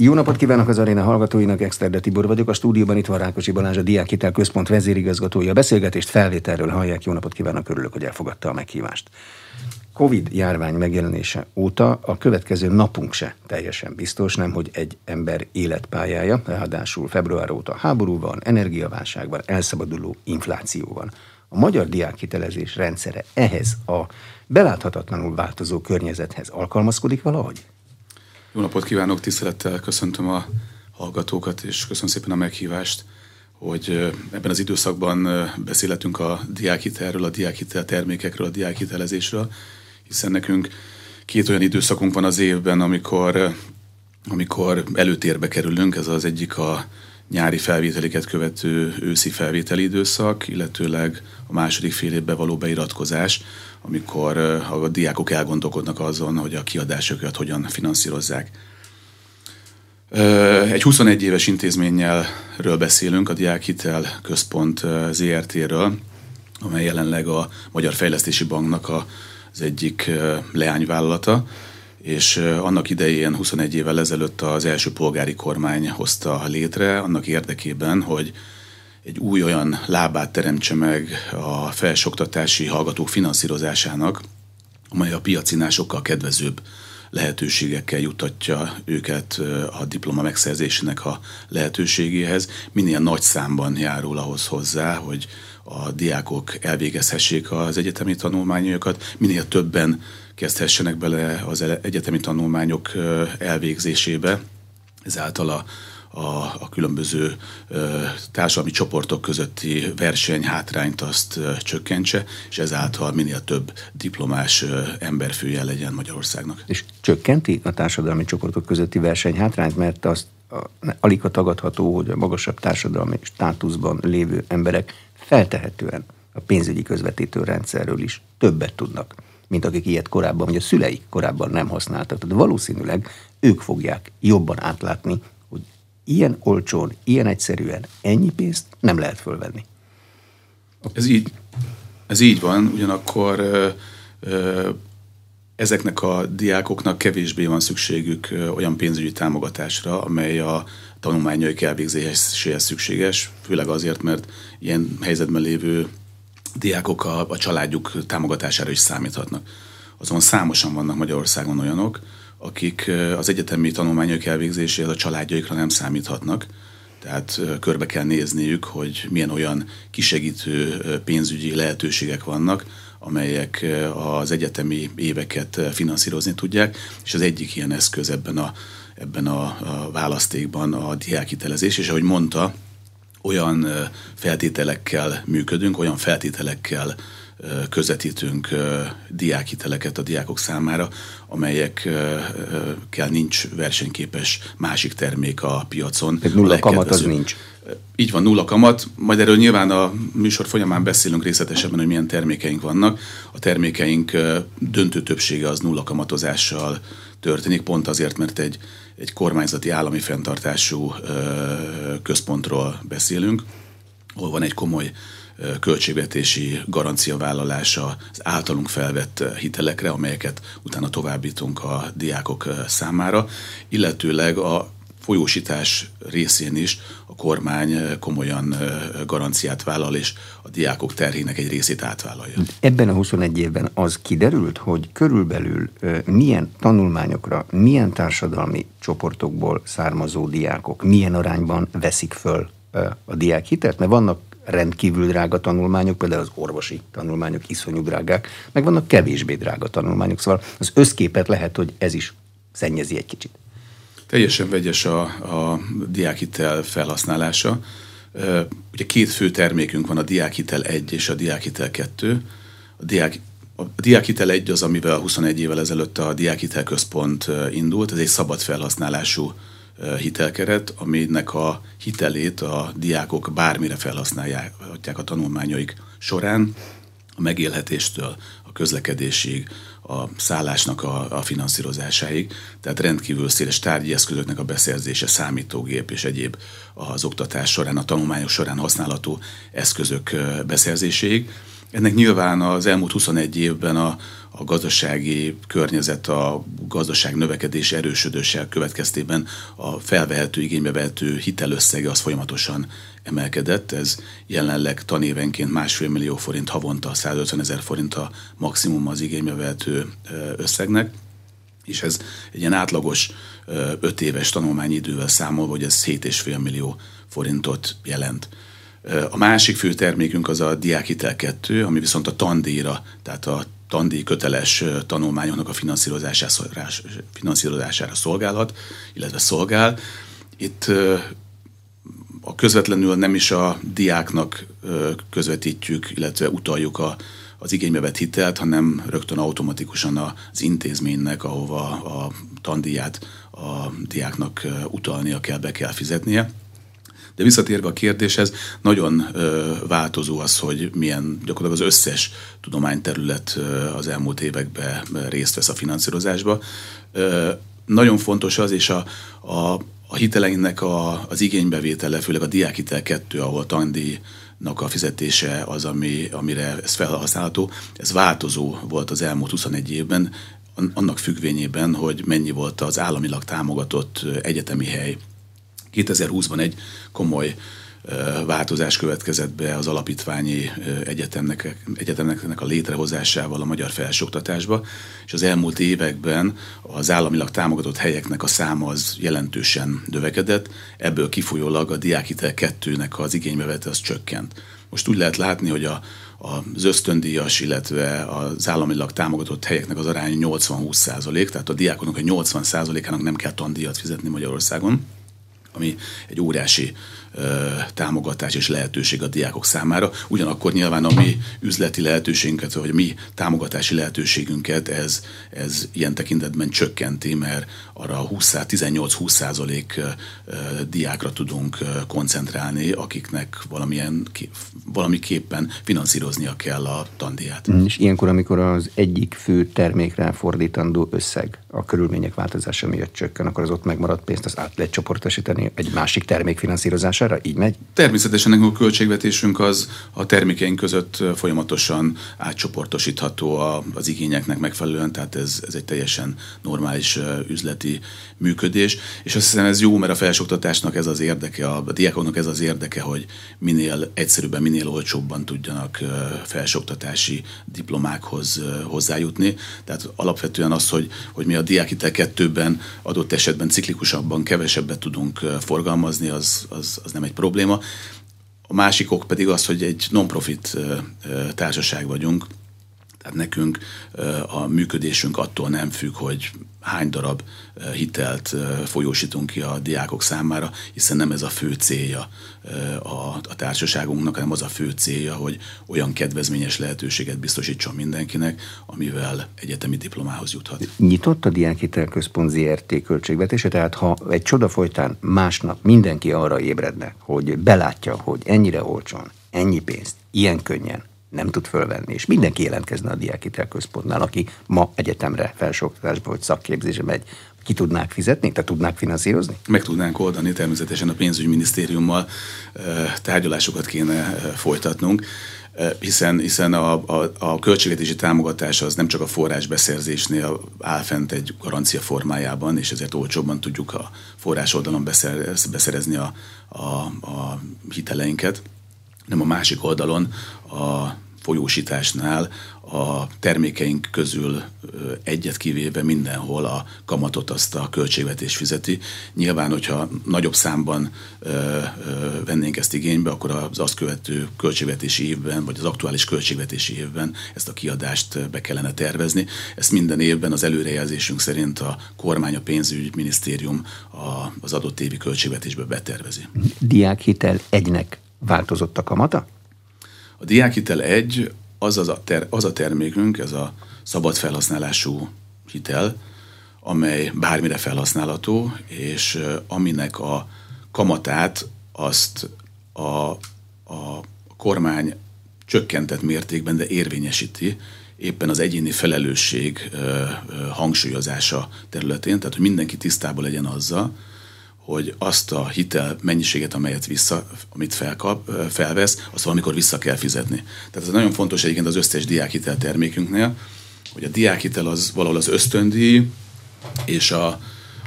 Jó napot kívánok az aréna hallgatóinak, Exterde Tibor vagyok. A stúdióban itt van Rákosi Balázs, a Diákhitel Központ vezérigazgatója. A beszélgetést felvételről hallják. Jó napot kívánok, örülök, hogy elfogadta a meghívást. Covid járvány megjelenése óta a következő napunk se teljesen biztos, nem, hogy egy ember életpályája, ráadásul február óta háború van, energiaválság van, elszabaduló infláció van. A magyar diákhitelezés rendszere ehhez a beláthatatlanul változó környezethez alkalmazkodik valahogy? Jó napot kívánok, tisztelettel köszöntöm a hallgatókat, és köszönöm szépen a meghívást, hogy ebben az időszakban beszélhetünk a diákhitelről, a diákhitel termékekről, a diákhitelezésről, hiszen nekünk két olyan időszakunk van az évben, amikor, amikor előtérbe kerülünk, ez az egyik a nyári felvételiket követő őszi felvételi időszak, illetőleg a második fél évben való beiratkozás, amikor a diákok elgondolkodnak azon, hogy a kiadásokat hogyan finanszírozzák. Egy 21 éves intézménnyelről beszélünk, a Diákhitel Központ ZRT-ről, amely jelenleg a Magyar Fejlesztési Banknak az egyik leányvállalata, és annak idején 21 évvel ezelőtt az első polgári kormány hozta létre annak érdekében, hogy egy új olyan lábát teremtse meg a felsoktatási hallgatók finanszírozásának, amely a piacinál sokkal kedvezőbb lehetőségekkel jutatja őket a diploma megszerzésének a lehetőségéhez. Minél nagy számban járul ahhoz hozzá, hogy a diákok elvégezhessék az egyetemi tanulmányokat, minél többen kezdhessenek bele az egyetemi tanulmányok elvégzésébe, ezáltal a a, a különböző társadalmi csoportok közötti verseny hátrányt azt ö, csökkentse, és ezáltal minél több diplomás ö, emberfője legyen Magyarországnak. És csökkenti a társadalmi csoportok közötti verseny hátrányt, mert azt a, alig a tagadható, hogy a magasabb társadalmi státuszban lévő emberek feltehetően a pénzügyi közvetítő rendszerről is többet tudnak, mint akik ilyet korábban, vagy a szüleik korábban nem használtak. Tehát valószínűleg ők fogják jobban átlátni ilyen olcsón, ilyen egyszerűen ennyi pénzt nem lehet fölvenni. Ez így, ez így van, ugyanakkor ö, ö, ezeknek a diákoknak kevésbé van szükségük olyan pénzügyi támogatásra, amely a tanulmányaik elvégzéséhez szükséges, főleg azért, mert ilyen helyzetben lévő diákok a, a családjuk támogatására is számíthatnak. Azon számosan vannak Magyarországon olyanok, akik az egyetemi tanulmányok elvégzéséhez a családjaikra nem számíthatnak, tehát körbe kell nézniük, hogy milyen olyan kisegítő pénzügyi lehetőségek vannak, amelyek az egyetemi éveket finanszírozni tudják, és az egyik ilyen eszköz ebben a, ebben a, a választékban a diákhitelezés, és ahogy mondta, olyan feltételekkel működünk, olyan feltételekkel közvetítünk diákhiteleket a diákok számára, amelyekkel nincs versenyképes másik termék a piacon. Tehát nulla kamat az nincs. Így van, nulla kamat. Majd erről nyilván a műsor folyamán beszélünk részletesebben, hogy milyen termékeink vannak. A termékeink döntő többsége az nulla kamatozással történik, pont azért, mert egy, egy kormányzati állami fenntartású központról beszélünk, ahol van egy komoly költségvetési garanciavállalása az általunk felvett hitelekre, amelyeket utána továbbítunk a diákok számára, illetőleg a folyósítás részén is a kormány komolyan garanciát vállal, és a diákok terhének egy részét átvállalja. Ebben a 21 évben az kiderült, hogy körülbelül milyen tanulmányokra, milyen társadalmi csoportokból származó diákok milyen arányban veszik föl a diákhitelt, mert vannak rendkívül drága tanulmányok, például az orvosi tanulmányok iszonyú drágák, meg vannak kevésbé drága tanulmányok, szóval az összképet lehet, hogy ez is szennyezi egy kicsit. Teljesen vegyes a, a diákhitel felhasználása. Ugye két fő termékünk van, a diákhitel 1 és a diákhitel 2. A, diák, a diákhitel 1 az, amivel 21 évvel ezelőtt a diákhitel központ indult, ez egy szabad felhasználású hitelkeret, aminek a hitelét a diákok bármire felhasználják a tanulmányaik során, a megélhetéstől közlekedésig, a szállásnak a, a finanszírozásáig, tehát rendkívül széles tárgyi eszközöknek a beszerzése, számítógép és egyéb az oktatás során, a tanulmányok során használható eszközök beszerzéséig, Ennek nyilván az elmúlt 21 évben a, a gazdasági környezet, a gazdaság növekedés erősödése következtében a felvehető, igénybe vehető hitelösszege az folyamatosan emelkedett. Ez jelenleg tanévenként másfél millió forint havonta, 150 ezer forint a maximum az igénybe vehető összegnek és ez egy ilyen átlagos öt éves tanulmányidővel számolva, hogy ez 7,5 millió forintot jelent. A másik fő termékünk az a Diákhitel 2, ami viszont a tandíjra, tehát a tandíj köteles tanulmányoknak a finanszírozására, finanszírozására szolgálhat, illetve szolgál. Itt a közvetlenül nem is a diáknak közvetítjük, illetve utaljuk a, az igénybe vett hitelt, hanem rögtön automatikusan az intézménynek, ahova a tandíját a diáknak utalnia kell, be kell fizetnie. De visszatérve a kérdéshez, nagyon ö, változó az, hogy milyen gyakorlatilag az összes tudományterület ö, az elmúlt években részt vesz a finanszírozásba. Ö, nagyon fontos az, és a, a, a hiteleinknek a, az igénybevétele, főleg a diákhitel 2, ahol tandíj a fizetése az, ami, amire ez felhasználható. Ez változó volt az elmúlt 21 évben, annak függvényében, hogy mennyi volt az államilag támogatott egyetemi hely 2020-ban egy komoly változás következett be az alapítványi egyetemnek, egyetemnek a létrehozásával a magyar felsőoktatásba, és az elmúlt években az államilag támogatott helyeknek a száma az jelentősen növekedett, ebből kifolyólag a diákhitel 2-nek az igénybevete az csökkent. Most úgy lehet látni, hogy a, az ösztöndíjas, illetve az államilag támogatott helyeknek az aránya 80-20 százalék, tehát a diákonok a 80 százalékának nem kell tandíjat fizetni Magyarországon ami egy óriási támogatás és lehetőség a diákok számára. Ugyanakkor nyilván a mi üzleti lehetőségünket, vagy a mi támogatási lehetőségünket ez, ez ilyen tekintetben csökkenti, mert arra 18-20 százalék diákra tudunk koncentrálni, akiknek valamilyen, valamiképpen finanszíroznia kell a tandíját. Mm, és ilyenkor, amikor az egyik fő termékre fordítandó összeg a körülmények változása miatt csökken, akkor az ott megmaradt pénzt az át lehet csoportosítani egy másik termék finanszírozására? Így megy? Természetesen nekünk a költségvetésünk az a termékeink között folyamatosan átcsoportosítható az igényeknek megfelelően, tehát ez, ez egy teljesen normális üzleti működés, és azt hiszem ez jó, mert a felsőoktatásnak ez az érdeke, a diákoknak ez az érdeke, hogy minél egyszerűbben, minél olcsóbban tudjanak felsőoktatási diplomákhoz hozzájutni. Tehát alapvetően az, hogy, hogy mi a diákhitel kettőben adott esetben ciklikusabban kevesebbet tudunk forgalmazni, az, az, az nem egy probléma. A másik ok pedig az, hogy egy non-profit társaság vagyunk, tehát nekünk a működésünk attól nem függ, hogy hány darab hitelt folyósítunk ki a diákok számára, hiszen nem ez a fő célja a, a társaságunknak, hanem az a fő célja, hogy olyan kedvezményes lehetőséget biztosítson mindenkinek, amivel egyetemi diplomához juthat. Nyitott a Diákhitelközpont ZRT költségvetése, tehát ha egy csoda folytán másnap mindenki arra ébredne, hogy belátja, hogy ennyire olcsón, ennyi pénzt, ilyen könnyen, nem tud fölvenni, és mindenki jelentkezne a Diákhitel Központnál, aki ma egyetemre, felsőoktatásba vagy szakképzésre megy, ki tudnák fizetni, te tudnák finanszírozni? Meg tudnánk oldani, természetesen a pénzügyminisztériummal tárgyalásokat kéne folytatnunk hiszen, hiszen a, a, a költségvetési támogatás az nem csak a forrás beszerzésnél áll fent egy garancia formájában, és ezért olcsóbban tudjuk a forrás oldalon beszerezni a, a, a hiteleinket, nem a másik oldalon a folyósításnál a termékeink közül egyet kivéve mindenhol a kamatot azt a költségvetés fizeti. Nyilván, hogyha nagyobb számban vennénk ezt igénybe, akkor az azt követő költségvetési évben, vagy az aktuális költségvetési évben ezt a kiadást be kellene tervezni. Ezt minden évben az előrejelzésünk szerint a kormány, a pénzügyminisztérium az adott évi költségvetésbe betervezi. Diákhitel egynek változott a kamata? A diákhitel egy az, az, a ter, az a termékünk, ez a szabad felhasználású hitel, amely bármire felhasználható, és aminek a kamatát azt a, a kormány csökkentett mértékben, de érvényesíti, éppen az egyéni felelősség hangsúlyozása területén, tehát hogy mindenki tisztában legyen azzal, hogy azt a hitel mennyiséget, amelyet vissza, amit felkap, felvesz, azt valamikor vissza kell fizetni. Tehát ez nagyon fontos egyébként az összes diákhitel termékünknél, hogy a diákhitel az valahol az ösztöndíj és a,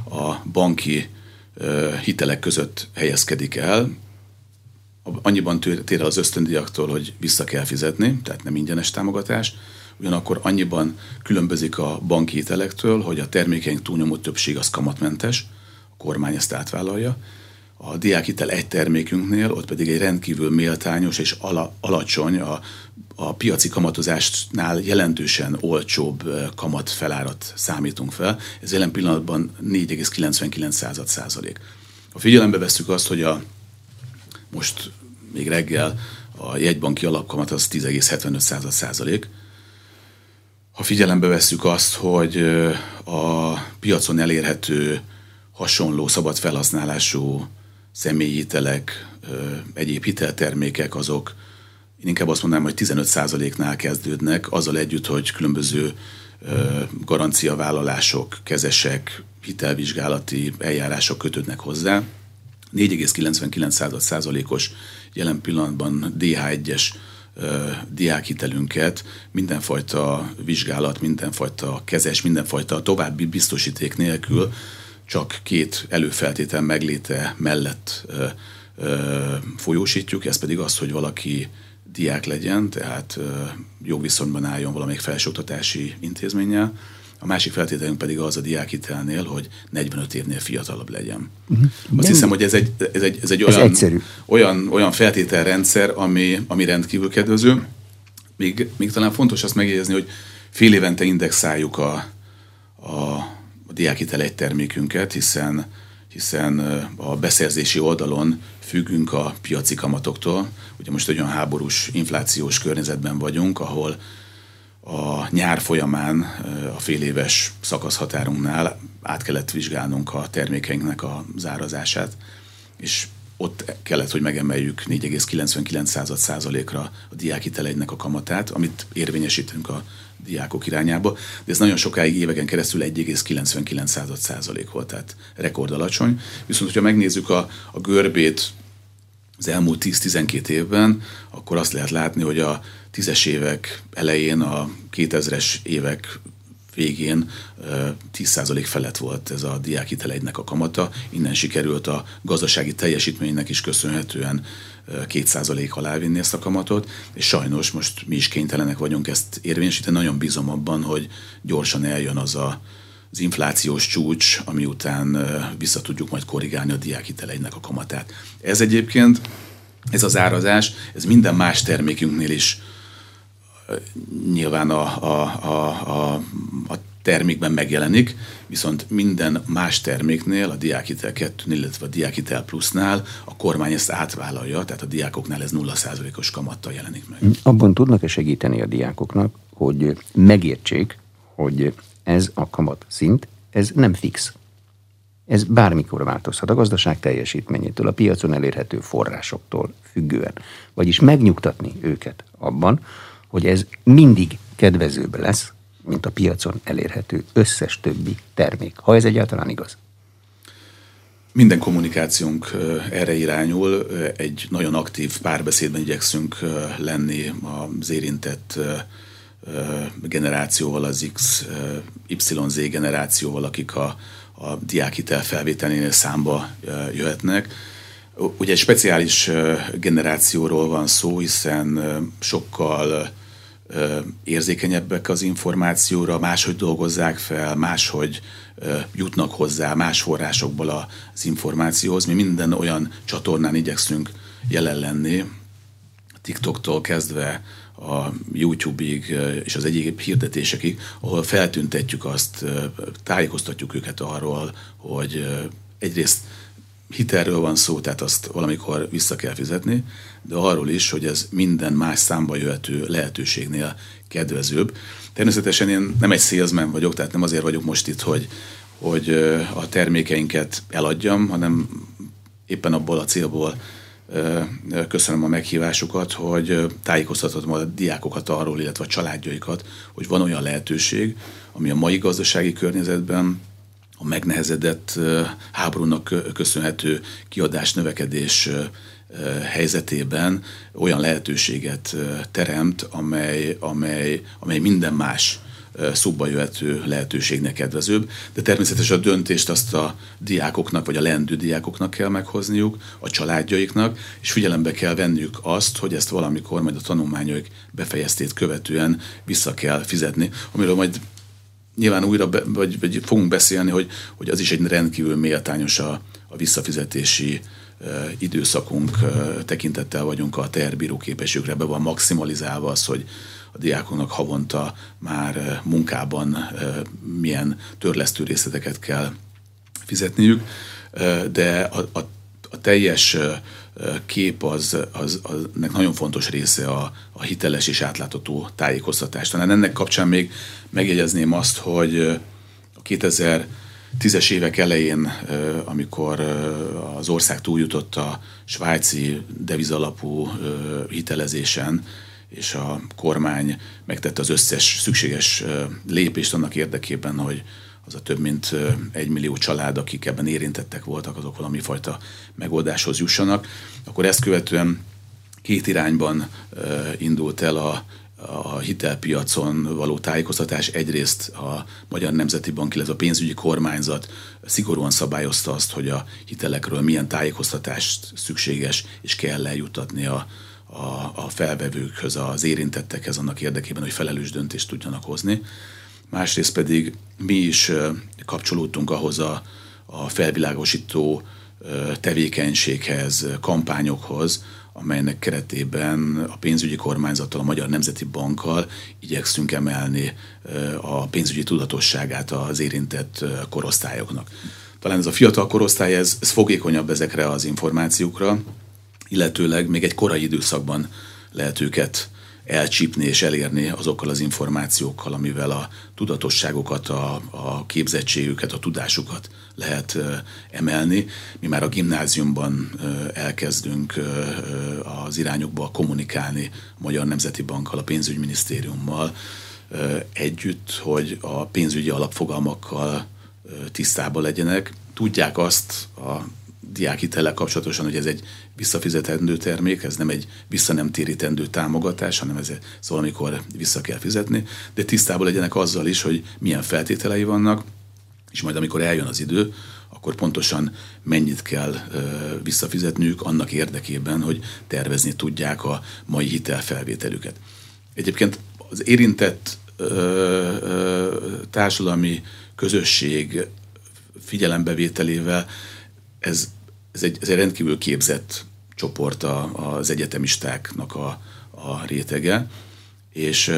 a banki hitelek között helyezkedik el. Annyiban tér az ösztöndíjaktól, hogy vissza kell fizetni, tehát nem ingyenes támogatás, ugyanakkor annyiban különbözik a banki hitelektől, hogy a termékeink túlnyomó többség az kamatmentes, kormány ezt átvállalja. A diákhitel egy termékünknél, ott pedig egy rendkívül méltányos és ala, alacsony, a, a piaci kamatozásnál jelentősen olcsóbb kamat felárat számítunk fel. Ez jelen pillanatban 4,99 százalék. Ha figyelembe veszük azt, hogy a most még reggel a jegybanki alapkamat az 10,75 százalék, ha figyelembe vesszük azt, hogy a piacon elérhető hasonló szabad felhasználású személyhitelek, egyéb hiteltermékek azok, én inkább azt mondanám, hogy 15%-nál kezdődnek, azzal együtt, hogy különböző garanciavállalások, kezesek, hitelvizsgálati eljárások kötődnek hozzá. 4,99%-os jelen pillanatban DH1-es diákhitelünket mindenfajta vizsgálat, mindenfajta kezes, mindenfajta további biztosíték nélkül csak két előfeltétel megléte mellett ö, ö, folyósítjuk, ez pedig az, hogy valaki diák legyen, tehát ö, jogviszonyban álljon valamelyik felsőoktatási intézménnyel, a másik feltételünk pedig az a diákhitelnél, hogy 45 évnél fiatalabb legyen. Uh-huh. Azt hiszem, hogy ez egy, ez egy, ez egy ez olyan, egyszerű. olyan, olyan feltételrendszer, ami, ami rendkívül kedvező. Még, még talán fontos azt megjegyezni, hogy fél évente indexáljuk a a diákhitel egy termékünket, hiszen, hiszen a beszerzési oldalon függünk a piaci kamatoktól. Ugye most olyan háborús, inflációs környezetben vagyunk, ahol a nyár folyamán a fél éves szakaszhatárunknál át kellett vizsgálnunk a termékeinknek a zárazását, és ott kellett, hogy megemeljük 4,99 százalékra a diákhitelegynek a kamatát, amit érvényesítünk a diákok irányába, de ez nagyon sokáig éveken keresztül 1,99 százalék volt, tehát rekord alacsony. Viszont, hogyha megnézzük a, a görbét az elmúlt 10-12 évben, akkor azt lehet látni, hogy a tízes évek elején, a 2000-es évek végén 10% felett volt ez a diákhitelegynek a kamata. Innen sikerült a gazdasági teljesítménynek is köszönhetően 2% alá vinni ezt a kamatot, és sajnos most mi is kénytelenek vagyunk ezt érvényesíteni. Nagyon bízom abban, hogy gyorsan eljön az a, az inflációs csúcs, ami után vissza tudjuk majd korrigálni a diákhitelegynek a kamatát. Ez egyébként, ez az árazás, ez minden más termékünknél is nyilván a, a, a, a, a termékben megjelenik, viszont minden más terméknél, a Diákitel 2 illetve a Diákitel Plusnál a kormány ezt átvállalja, tehát a diákoknál ez 0%-os kamattal jelenik meg. Abban tudnak-e segíteni a diákoknak, hogy megértsék, hogy ez a kamat szint, ez nem fix. Ez bármikor változhat a gazdaság teljesítményétől, a piacon elérhető forrásoktól függően. Vagyis megnyugtatni őket abban, hogy ez mindig kedvezőbb lesz, mint a piacon elérhető összes többi termék, ha ez egyáltalán igaz. Minden kommunikációnk erre irányul, egy nagyon aktív párbeszédben igyekszünk lenni az érintett generációval, az X, YZ generációval, akik a, a diákhitel felvételénél számba jöhetnek. Ugye egy speciális generációról van szó, hiszen sokkal érzékenyebbek az információra, máshogy dolgozzák fel, máshogy jutnak hozzá más forrásokból az információhoz. Mi minden olyan csatornán igyekszünk jelen lenni, TikToktól kezdve a YouTube-ig és az egyéb hirdetésekig, ahol feltüntetjük azt, tájékoztatjuk őket arról, hogy egyrészt hitelről van szó, tehát azt valamikor vissza kell fizetni, de arról is, hogy ez minden más számba jöhető lehetőségnél kedvezőbb. Természetesen én nem egy salesman vagyok, tehát nem azért vagyok most itt, hogy, hogy a termékeinket eladjam, hanem éppen abból a célból köszönöm a meghívásukat, hogy tájékoztathatom a diákokat arról, illetve a családjaikat, hogy van olyan lehetőség, ami a mai gazdasági környezetben a megnehezedett háborúnak köszönhető kiadás növekedés helyzetében olyan lehetőséget teremt, amely, amely, amely minden más szóba jöhető lehetőségnek kedvezőbb, de természetesen a döntést azt a diákoknak, vagy a lendő diákoknak kell meghozniuk, a családjaiknak, és figyelembe kell venniük azt, hogy ezt valamikor majd a tanulmányok befejeztét követően vissza kell fizetni, amiről majd nyilván újra, be, vagy, vagy fogunk beszélni, hogy, hogy az is egy rendkívül méltányos a, a visszafizetési időszakunk tekintettel vagyunk a teherbíró képességre, be van maximalizálva az, hogy a diákoknak havonta már munkában milyen törlesztő részleteket kell fizetniük, de a, a, a teljes kép az, az, az nek nagyon fontos része a, a hiteles és átlátható tájékoztatás. Talán ennek kapcsán még megjegyezném azt, hogy a 2010-es évek elején, amikor az ország túljutott a svájci devizalapú hitelezésen, és a kormány megtette az összes szükséges lépést annak érdekében, hogy az a több mint egy millió család, akik ebben érintettek voltak, azok valami fajta megoldáshoz jussanak, akkor ezt követően két irányban indult el a, a hitelpiacon való tájékoztatás. Egyrészt a Magyar Nemzeti Bank, illetve a pénzügyi kormányzat szigorúan szabályozta azt, hogy a hitelekről milyen tájékoztatást szükséges és kell eljuttatni a, a, a felvevőkhöz, az érintettekhez annak érdekében, hogy felelős döntést tudjanak hozni. Másrészt pedig mi is kapcsolódtunk ahhoz a, a felvilágosító tevékenységhez, kampányokhoz, amelynek keretében a pénzügyi kormányzattal, a Magyar Nemzeti Bankkal igyekszünk emelni a pénzügyi tudatosságát az érintett korosztályoknak. Talán ez a fiatal korosztály, ez, ez fogékonyabb ezekre az információkra, illetőleg még egy korai időszakban lehet őket elcsípni és elérni azokkal az információkkal, amivel a tudatosságokat, a, a képzettségüket, a tudásukat lehet emelni. Mi már a gimnáziumban elkezdünk az irányokba kommunikálni a Magyar Nemzeti Bankkal, a pénzügyminisztériummal együtt, hogy a pénzügyi alapfogalmakkal tisztában legyenek. Tudják azt a diákhitellel kapcsolatosan, hogy ez egy visszafizetendő termék, ez nem egy vissza nem térítendő támogatás, hanem ez szóval amikor vissza kell fizetni, de tisztában legyenek azzal is, hogy milyen feltételei vannak, és majd amikor eljön az idő, akkor pontosan mennyit kell visszafizetniük annak érdekében, hogy tervezni tudják a mai hitelfelvételüket. Egyébként az érintett ö, ö, társadalmi közösség figyelembevételével ez ez egy, ez egy rendkívül képzett csoport a, az egyetemistáknak a, a rétege, és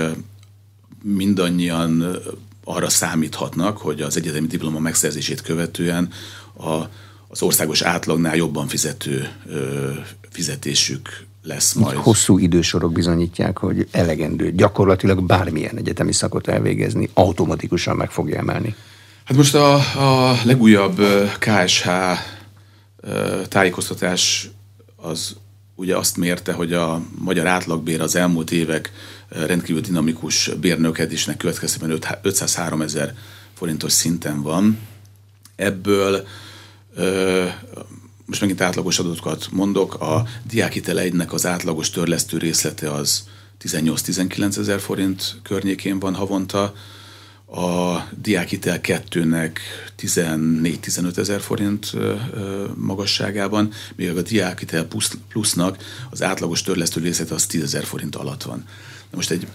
mindannyian arra számíthatnak, hogy az egyetemi diploma megszerzését követően a, az országos átlagnál jobban fizető ö, fizetésük lesz majd. Hosszú idősorok bizonyítják, hogy elegendő gyakorlatilag bármilyen egyetemi szakot elvégezni automatikusan meg fogja emelni. Hát most a, a legújabb KSH tájékoztatás az ugye azt mérte, hogy a magyar átlagbér az elmúlt évek rendkívül dinamikus bérnökedésnek következtében 503 ezer forintos szinten van. Ebből most megint átlagos adatokat mondok, a diákhitel egynek az átlagos törlesztő részlete az 18-19 ezer forint környékén van havonta, a diákhitel kettőnek 14-15 ezer forint magasságában, míg a diákhitel plusznak az átlagos törlesztő részlet az 10 ezer forint alatt van. Na most egy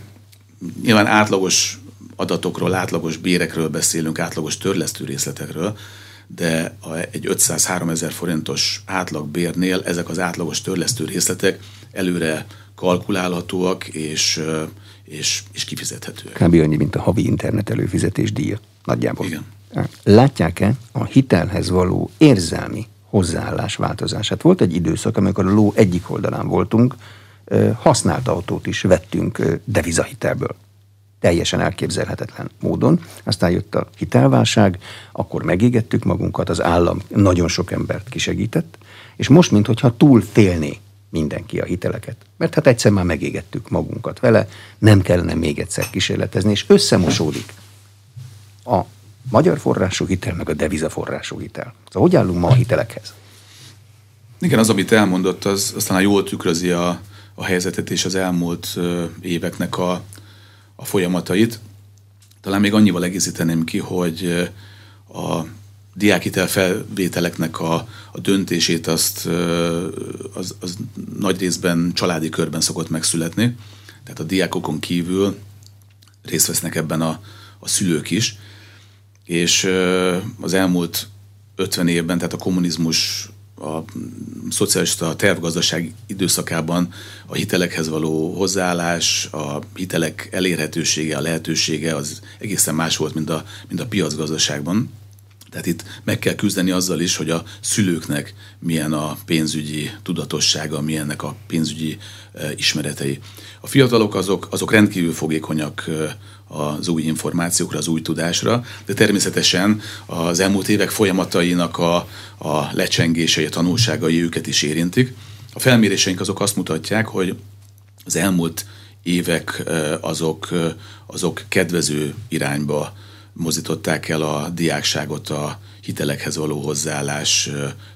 nyilván átlagos adatokról, átlagos bérekről beszélünk, átlagos törlesztő részletekről, de egy 503 ezer forintos átlagbérnél ezek az átlagos törlesztő részletek előre kalkulálhatóak, és és, és kifizethető. Kb. annyi, mint a havi internet előfizetés díja. Nagyjából. Igen. Látják-e a hitelhez való érzelmi hozzáállás változását? Volt egy időszak, amikor a ló egyik oldalán voltunk, használt autót is vettünk devizahitelből. Teljesen elképzelhetetlen módon. Aztán jött a hitelválság, akkor megégettük magunkat, az állam nagyon sok embert kisegített, és most, mintha túl félné mindenki a hiteleket. Mert hát egyszer már megégettük magunkat vele, nem kellene még egyszer kísérletezni, és összemosódik a magyar forrású hitel, meg a deviza forrású hitel. Szóval hogy állunk ma a hitelekhez? Igen, az, amit elmondott, az, az talán jól tükrözi a, a helyzetet és az elmúlt éveknek a, a folyamatait. Talán még annyival egészíteném ki, hogy a diákhitel felvételeknek a, a döntését azt az, az nagy részben családi körben szokott megszületni. Tehát a diákokon kívül részt vesznek ebben a, a szülők is. És az elmúlt 50 évben, tehát a kommunizmus a szocialista tervgazdaság időszakában a hitelekhez való hozzáállás, a hitelek elérhetősége, a lehetősége az egészen más volt, mint a, mint a piacgazdaságban. Tehát itt meg kell küzdeni azzal is, hogy a szülőknek milyen a pénzügyi tudatossága, milyennek a pénzügyi ismeretei. A fiatalok azok, azok rendkívül fogékonyak az új információkra, az új tudásra, de természetesen az elmúlt évek folyamatainak a, a lecsengései, a tanulságai őket is érintik. A felméréseink azok azt mutatják, hogy az elmúlt évek azok, azok kedvező irányba mozították el a diákságot a hitelekhez való hozzáállás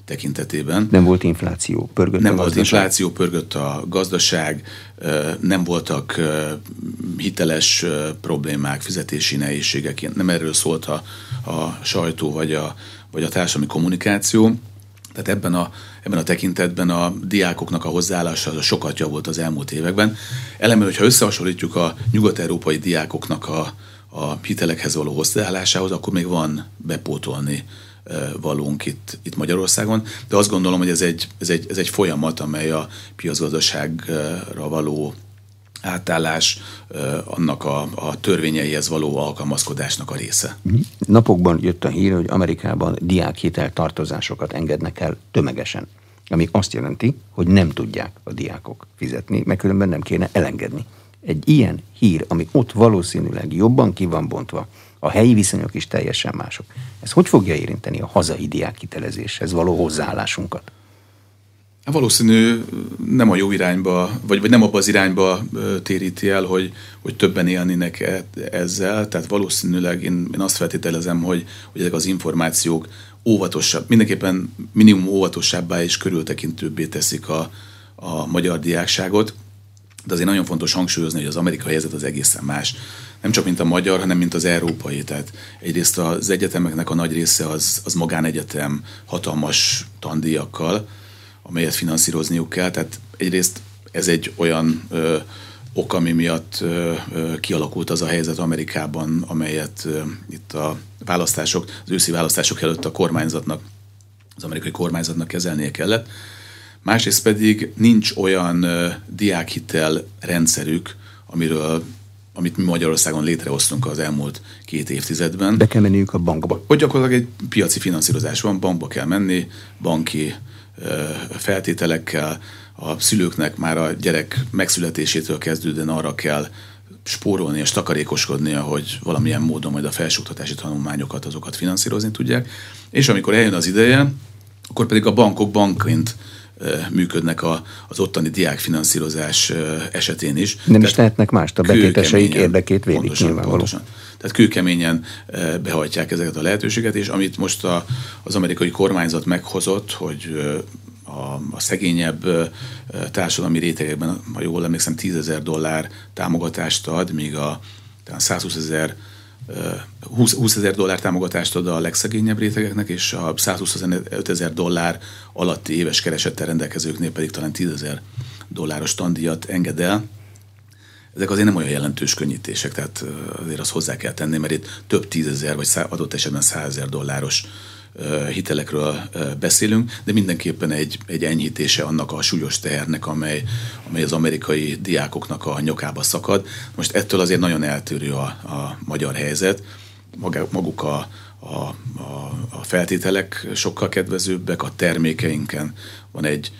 tekintetében. Nem volt infláció, pörgött Nem a volt gazdaság. infláció, pörgött a gazdaság, nem voltak hiteles problémák, fizetési nehézségek, nem erről szólt a, a sajtó vagy a, vagy a társadalmi kommunikáció. Tehát ebben a, ebben a tekintetben a diákoknak a hozzáállása az sokat javult az elmúlt években. Eleme, hogyha összehasonlítjuk a nyugat-európai diákoknak a, a hitelekhez való hozzáállásához, akkor még van bepótolni valónk itt, itt Magyarországon, de azt gondolom, hogy ez egy, ez, egy, ez egy folyamat, amely a piacgazdaságra való átállás, annak a, a törvényeihez való alkalmazkodásnak a része. Mhm. Napokban jött a hír, hogy Amerikában diákhitel tartozásokat engednek el tömegesen, ami azt jelenti, hogy nem tudják a diákok fizetni, mert különben nem kéne elengedni egy ilyen hír, ami ott valószínűleg jobban ki van bontva, a helyi viszonyok is teljesen mások. Ez hogy fogja érinteni a hazai diákhitelezéshez való hozzáállásunkat? Hát valószínű nem a jó irányba, vagy, vagy nem abba az irányba téríti el, hogy, hogy többen élnének e, ezzel. Tehát valószínűleg én, én azt feltételezem, hogy, hogy ezek az információk óvatosabb, mindenképpen minimum óvatossábbá és körültekintőbbé teszik a, a magyar diákságot de azért nagyon fontos hangsúlyozni, hogy az amerikai helyzet az egészen más. Nem csak mint a magyar, hanem mint az európai. Tehát egyrészt az egyetemeknek a nagy része az, az magánegyetem hatalmas tandíjakkal, amelyet finanszírozniuk kell. Tehát egyrészt ez egy olyan ö, ok, ami miatt ö, ö, kialakult az a helyzet Amerikában, amelyet ö, itt a választások, az őszi választások előtt a kormányzatnak, az amerikai kormányzatnak kezelnie kellett másrészt pedig nincs olyan diákhitel rendszerük, amiről amit mi Magyarországon létrehoztunk az elmúlt két évtizedben. Be kell menniük a bankba. Hogy gyakorlatilag egy piaci finanszírozás van, bankba kell menni, banki feltételekkel, a szülőknek már a gyerek megszületésétől kezdődően arra kell spórolni és takarékoskodnia, hogy valamilyen módon majd a felsőoktatási tanulmányokat, azokat finanszírozni tudják. És amikor eljön az ideje, akkor pedig a bankok bankként működnek a, az ottani diákfinanszírozás esetén is. Nem Tehát is tehetnek mást, a betéteseik érdekét védik pontosan. Pontosan. Tehát kőkeményen behajtják ezeket a lehetőséget, és amit most a, az amerikai kormányzat meghozott, hogy a, a szegényebb társadalmi rétegekben, ha jól emlékszem, 10 ezer dollár támogatást ad, míg a 120 ezer 20, 20 ezer dollár támogatást ad a legszegényebb rétegeknek, és a 125 ezer dollár alatti éves keresettel rendelkezőknél pedig talán 10 ezer dolláros tandíjat enged el. Ezek azért nem olyan jelentős könnyítések, tehát azért azt hozzá kell tenni, mert itt több tízezer, vagy adott esetben százezer dolláros hitelekről beszélünk, de mindenképpen egy, egy enyhítése annak a súlyos tehernek, amely, amely az amerikai diákoknak a nyakába szakad. Most ettől azért nagyon eltérő a, a magyar helyzet. Maguk a, a, a, a feltételek sokkal kedvezőbbek, a termékeinken van egy,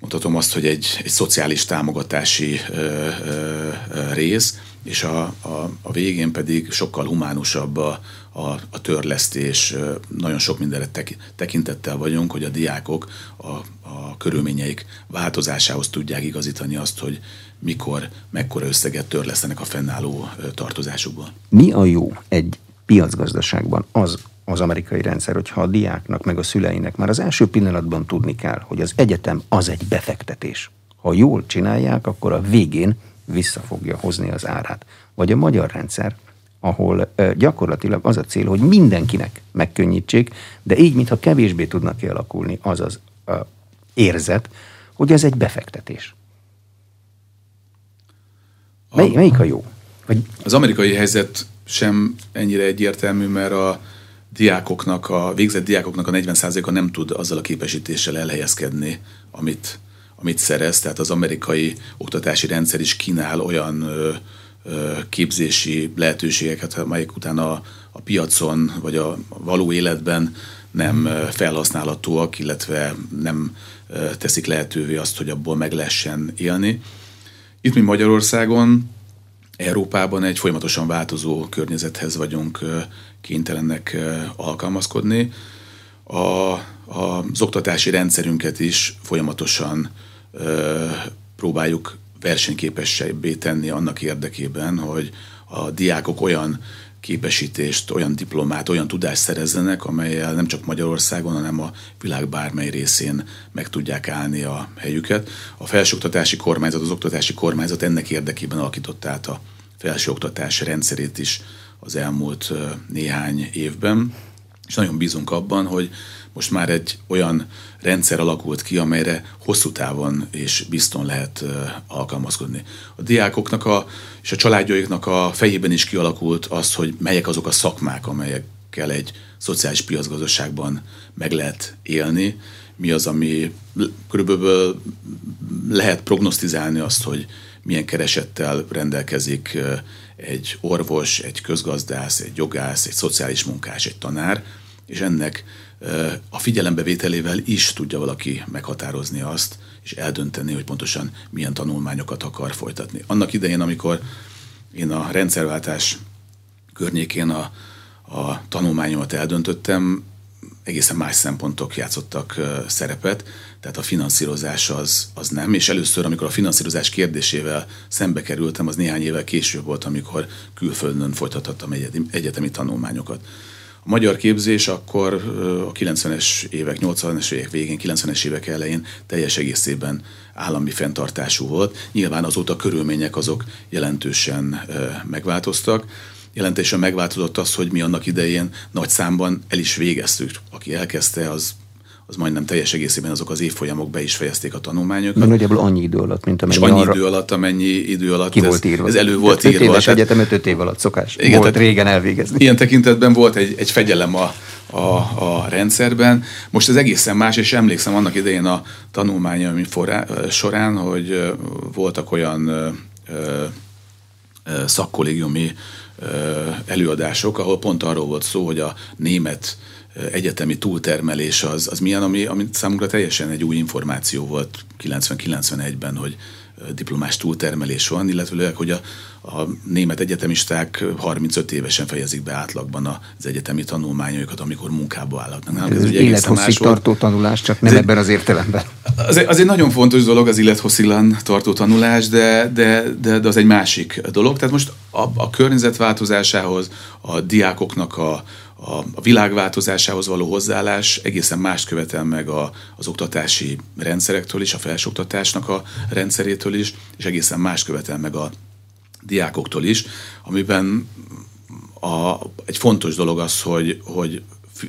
mondhatom azt, hogy egy, egy szociális támogatási ö, ö, rész, és a, a, a végén pedig sokkal humánusabb a, a, a törlesztés. Nagyon sok mindenre tekintettel vagyunk, hogy a diákok a, a körülményeik változásához tudják igazítani azt, hogy mikor, mekkora összeget törlesztenek a fennálló tartozásukból. Mi a jó egy piacgazdaságban az az amerikai rendszer, hogyha a diáknak meg a szüleinek már az első pillanatban tudni kell, hogy az egyetem az egy befektetés. Ha jól csinálják, akkor a végén vissza fogja hozni az árát. Vagy a magyar rendszer, ahol gyakorlatilag az a cél, hogy mindenkinek megkönnyítsék, de így, mintha kevésbé tudnak kialakulni az az érzet, hogy ez egy befektetés. Mely, melyik a jó? Vagy... Az amerikai helyzet sem ennyire egyértelmű, mert a diákoknak, a végzett diákoknak a 40%-a nem tud azzal a képesítéssel elhelyezkedni, amit, amit szerez. Tehát az amerikai oktatási rendszer is kínál olyan ö, képzési lehetőségeket, amelyek utána a, piacon vagy a való életben nem felhasználhatóak, illetve nem teszik lehetővé azt, hogy abból meg lehessen élni. Itt mi Magyarországon, Európában egy folyamatosan változó környezethez vagyunk kénytelenek alkalmazkodni. A, a, az oktatási rendszerünket is folyamatosan próbáljuk versenyképesebbé tenni annak érdekében, hogy a diákok olyan képesítést, olyan diplomát, olyan tudást szerezzenek, amelyel nem csak Magyarországon, hanem a világ bármely részén meg tudják állni a helyüket. A felsőoktatási kormányzat, az oktatási kormányzat ennek érdekében alakított át a felsőoktatás rendszerét is az elmúlt néhány évben, és nagyon bízunk abban, hogy most már egy olyan rendszer alakult ki, amelyre hosszú távon és bizton lehet alkalmazkodni. A diákoknak a, és a családjaiknak a fejében is kialakult az, hogy melyek azok a szakmák, amelyekkel egy szociális piacgazdaságban meg lehet élni, mi az, ami körülbelül lehet prognosztizálni azt, hogy milyen keresettel rendelkezik egy orvos, egy közgazdász, egy jogász, egy szociális munkás, egy tanár, és ennek a figyelembevételével is tudja valaki meghatározni azt, és eldönteni, hogy pontosan milyen tanulmányokat akar folytatni. Annak idején, amikor én a rendszerváltás környékén a, a tanulmányomat eldöntöttem, egészen más szempontok játszottak szerepet, tehát a finanszírozás az, az nem, és először, amikor a finanszírozás kérdésével szembe kerültem, az néhány évvel később volt, amikor külföldön folytathattam egyetemi tanulmányokat. A magyar képzés akkor a 90-es évek, 80-es évek végén, 90-es évek elején teljes egészében állami fenntartású volt. Nyilván azóta a körülmények azok jelentősen megváltoztak jelentősen megváltozott az, hogy mi annak idején nagy számban el is végeztük. Aki elkezdte, az az majdnem teljes egészében azok az évfolyamok be is fejezték a tanulmányokat. Mert nagyjából annyi idő alatt, mint amennyi És annyi arra... idő alatt, amennyi idő alatt ki ez, volt írva. ez elő volt írva. Éves egyetem öt év alatt szokás. Igen, volt régen elvégezni. Ilyen tekintetben volt egy, egy fegyelem a, a, a rendszerben. Most ez egészen más, és emlékszem annak idején a tanulmányaim során, hogy voltak olyan szakkollégiumi előadások, ahol pont arról volt szó, hogy a német egyetemi túltermelés az, az milyen, ami, ami számunkra teljesen egy új információ volt 90-91-ben, hogy diplomás túltermelés van, illetve hogy a, a német egyetemisták 35 évesen fejezik be átlagban az egyetemi tanulmányaikat, amikor munkába állhatnak. Nem, ez, ez ugye élethosszig tartó tanulás, csak nem ez ebben az értelemben. Az, az egy nagyon fontos dolog az élethosszig tartó tanulás, de, de, de, de az egy másik dolog. Tehát most a, a környezet változásához, a diákoknak a, a, a változásához való hozzáállás egészen mást követel meg a, az oktatási rendszerektől is, a felsőoktatásnak a rendszerétől is, és egészen más követel meg a diákoktól is, amiben a, egy fontos dolog az, hogy, hogy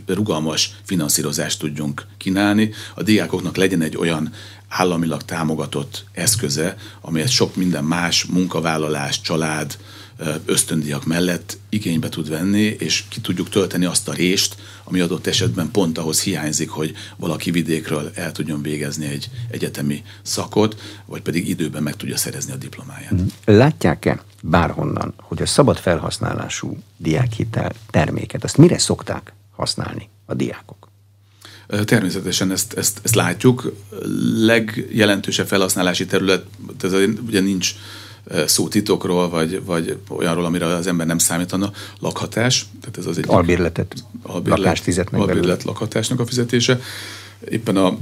rugalmas finanszírozást tudjunk kínálni, a diákoknak legyen egy olyan államilag támogatott eszköze, amelyet sok minden más, munkavállalás, család, ösztöndiak mellett igénybe tud venni, és ki tudjuk tölteni azt a rést, ami adott esetben pont ahhoz hiányzik, hogy valaki vidékről el tudjon végezni egy egyetemi szakot, vagy pedig időben meg tudja szerezni a diplomáját. Mhm. Látják-e bárhonnan, hogy a szabad felhasználású diákhitel terméket, azt mire szokták használni a diákok? Természetesen ezt, ezt, ezt látjuk. Legjelentősebb felhasználási terület, ez ugye nincs szó titokról, vagy, vagy olyanról, amire az ember nem számítana, lakhatás. Tehát ez az egy albérletet, albérlet, lakást fizetnek albérlet belőle. lakhatásnak a fizetése. Éppen a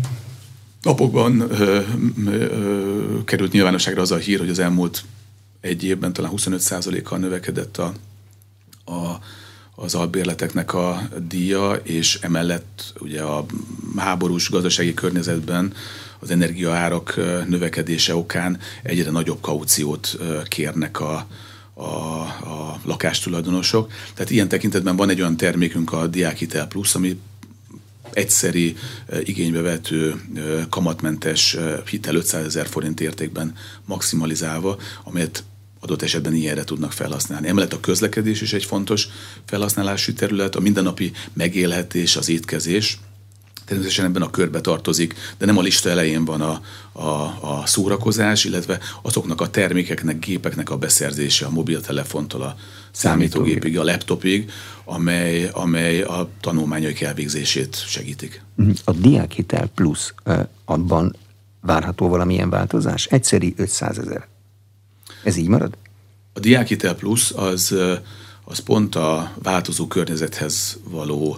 napokban ö, ö, ö, került nyilvánosságra az a hír, hogy az elmúlt egy évben talán 25%-kal növekedett a, a, az albérleteknek a díja, és emellett ugye a háborús gazdasági környezetben az energiaárak növekedése okán egyre nagyobb kauciót kérnek a, a, a lakástulajdonosok. Tehát ilyen tekintetben van egy olyan termékünk, a Diákitel Plus, ami egyszeri igénybe vető kamatmentes hitel 500 ezer forint értékben maximalizálva, amelyet adott esetben ilyenre tudnak felhasználni. Emellett a közlekedés is egy fontos felhasználási terület, a mindennapi megélhetés, az étkezés, természetesen ebben a körbe tartozik, de nem a lista elején van a, a, a szórakozás, illetve azoknak a termékeknek, gépeknek a beszerzése a mobiltelefontól a számítógépig, a laptopig, amely, amely a tanulmányaik elvégzését segítik. Mhm. A Diákhitel Plus abban várható valamilyen változás? Egyszeri 500 ezer. Ez így marad? A Diákhitel Plus az, az pont a változó környezethez való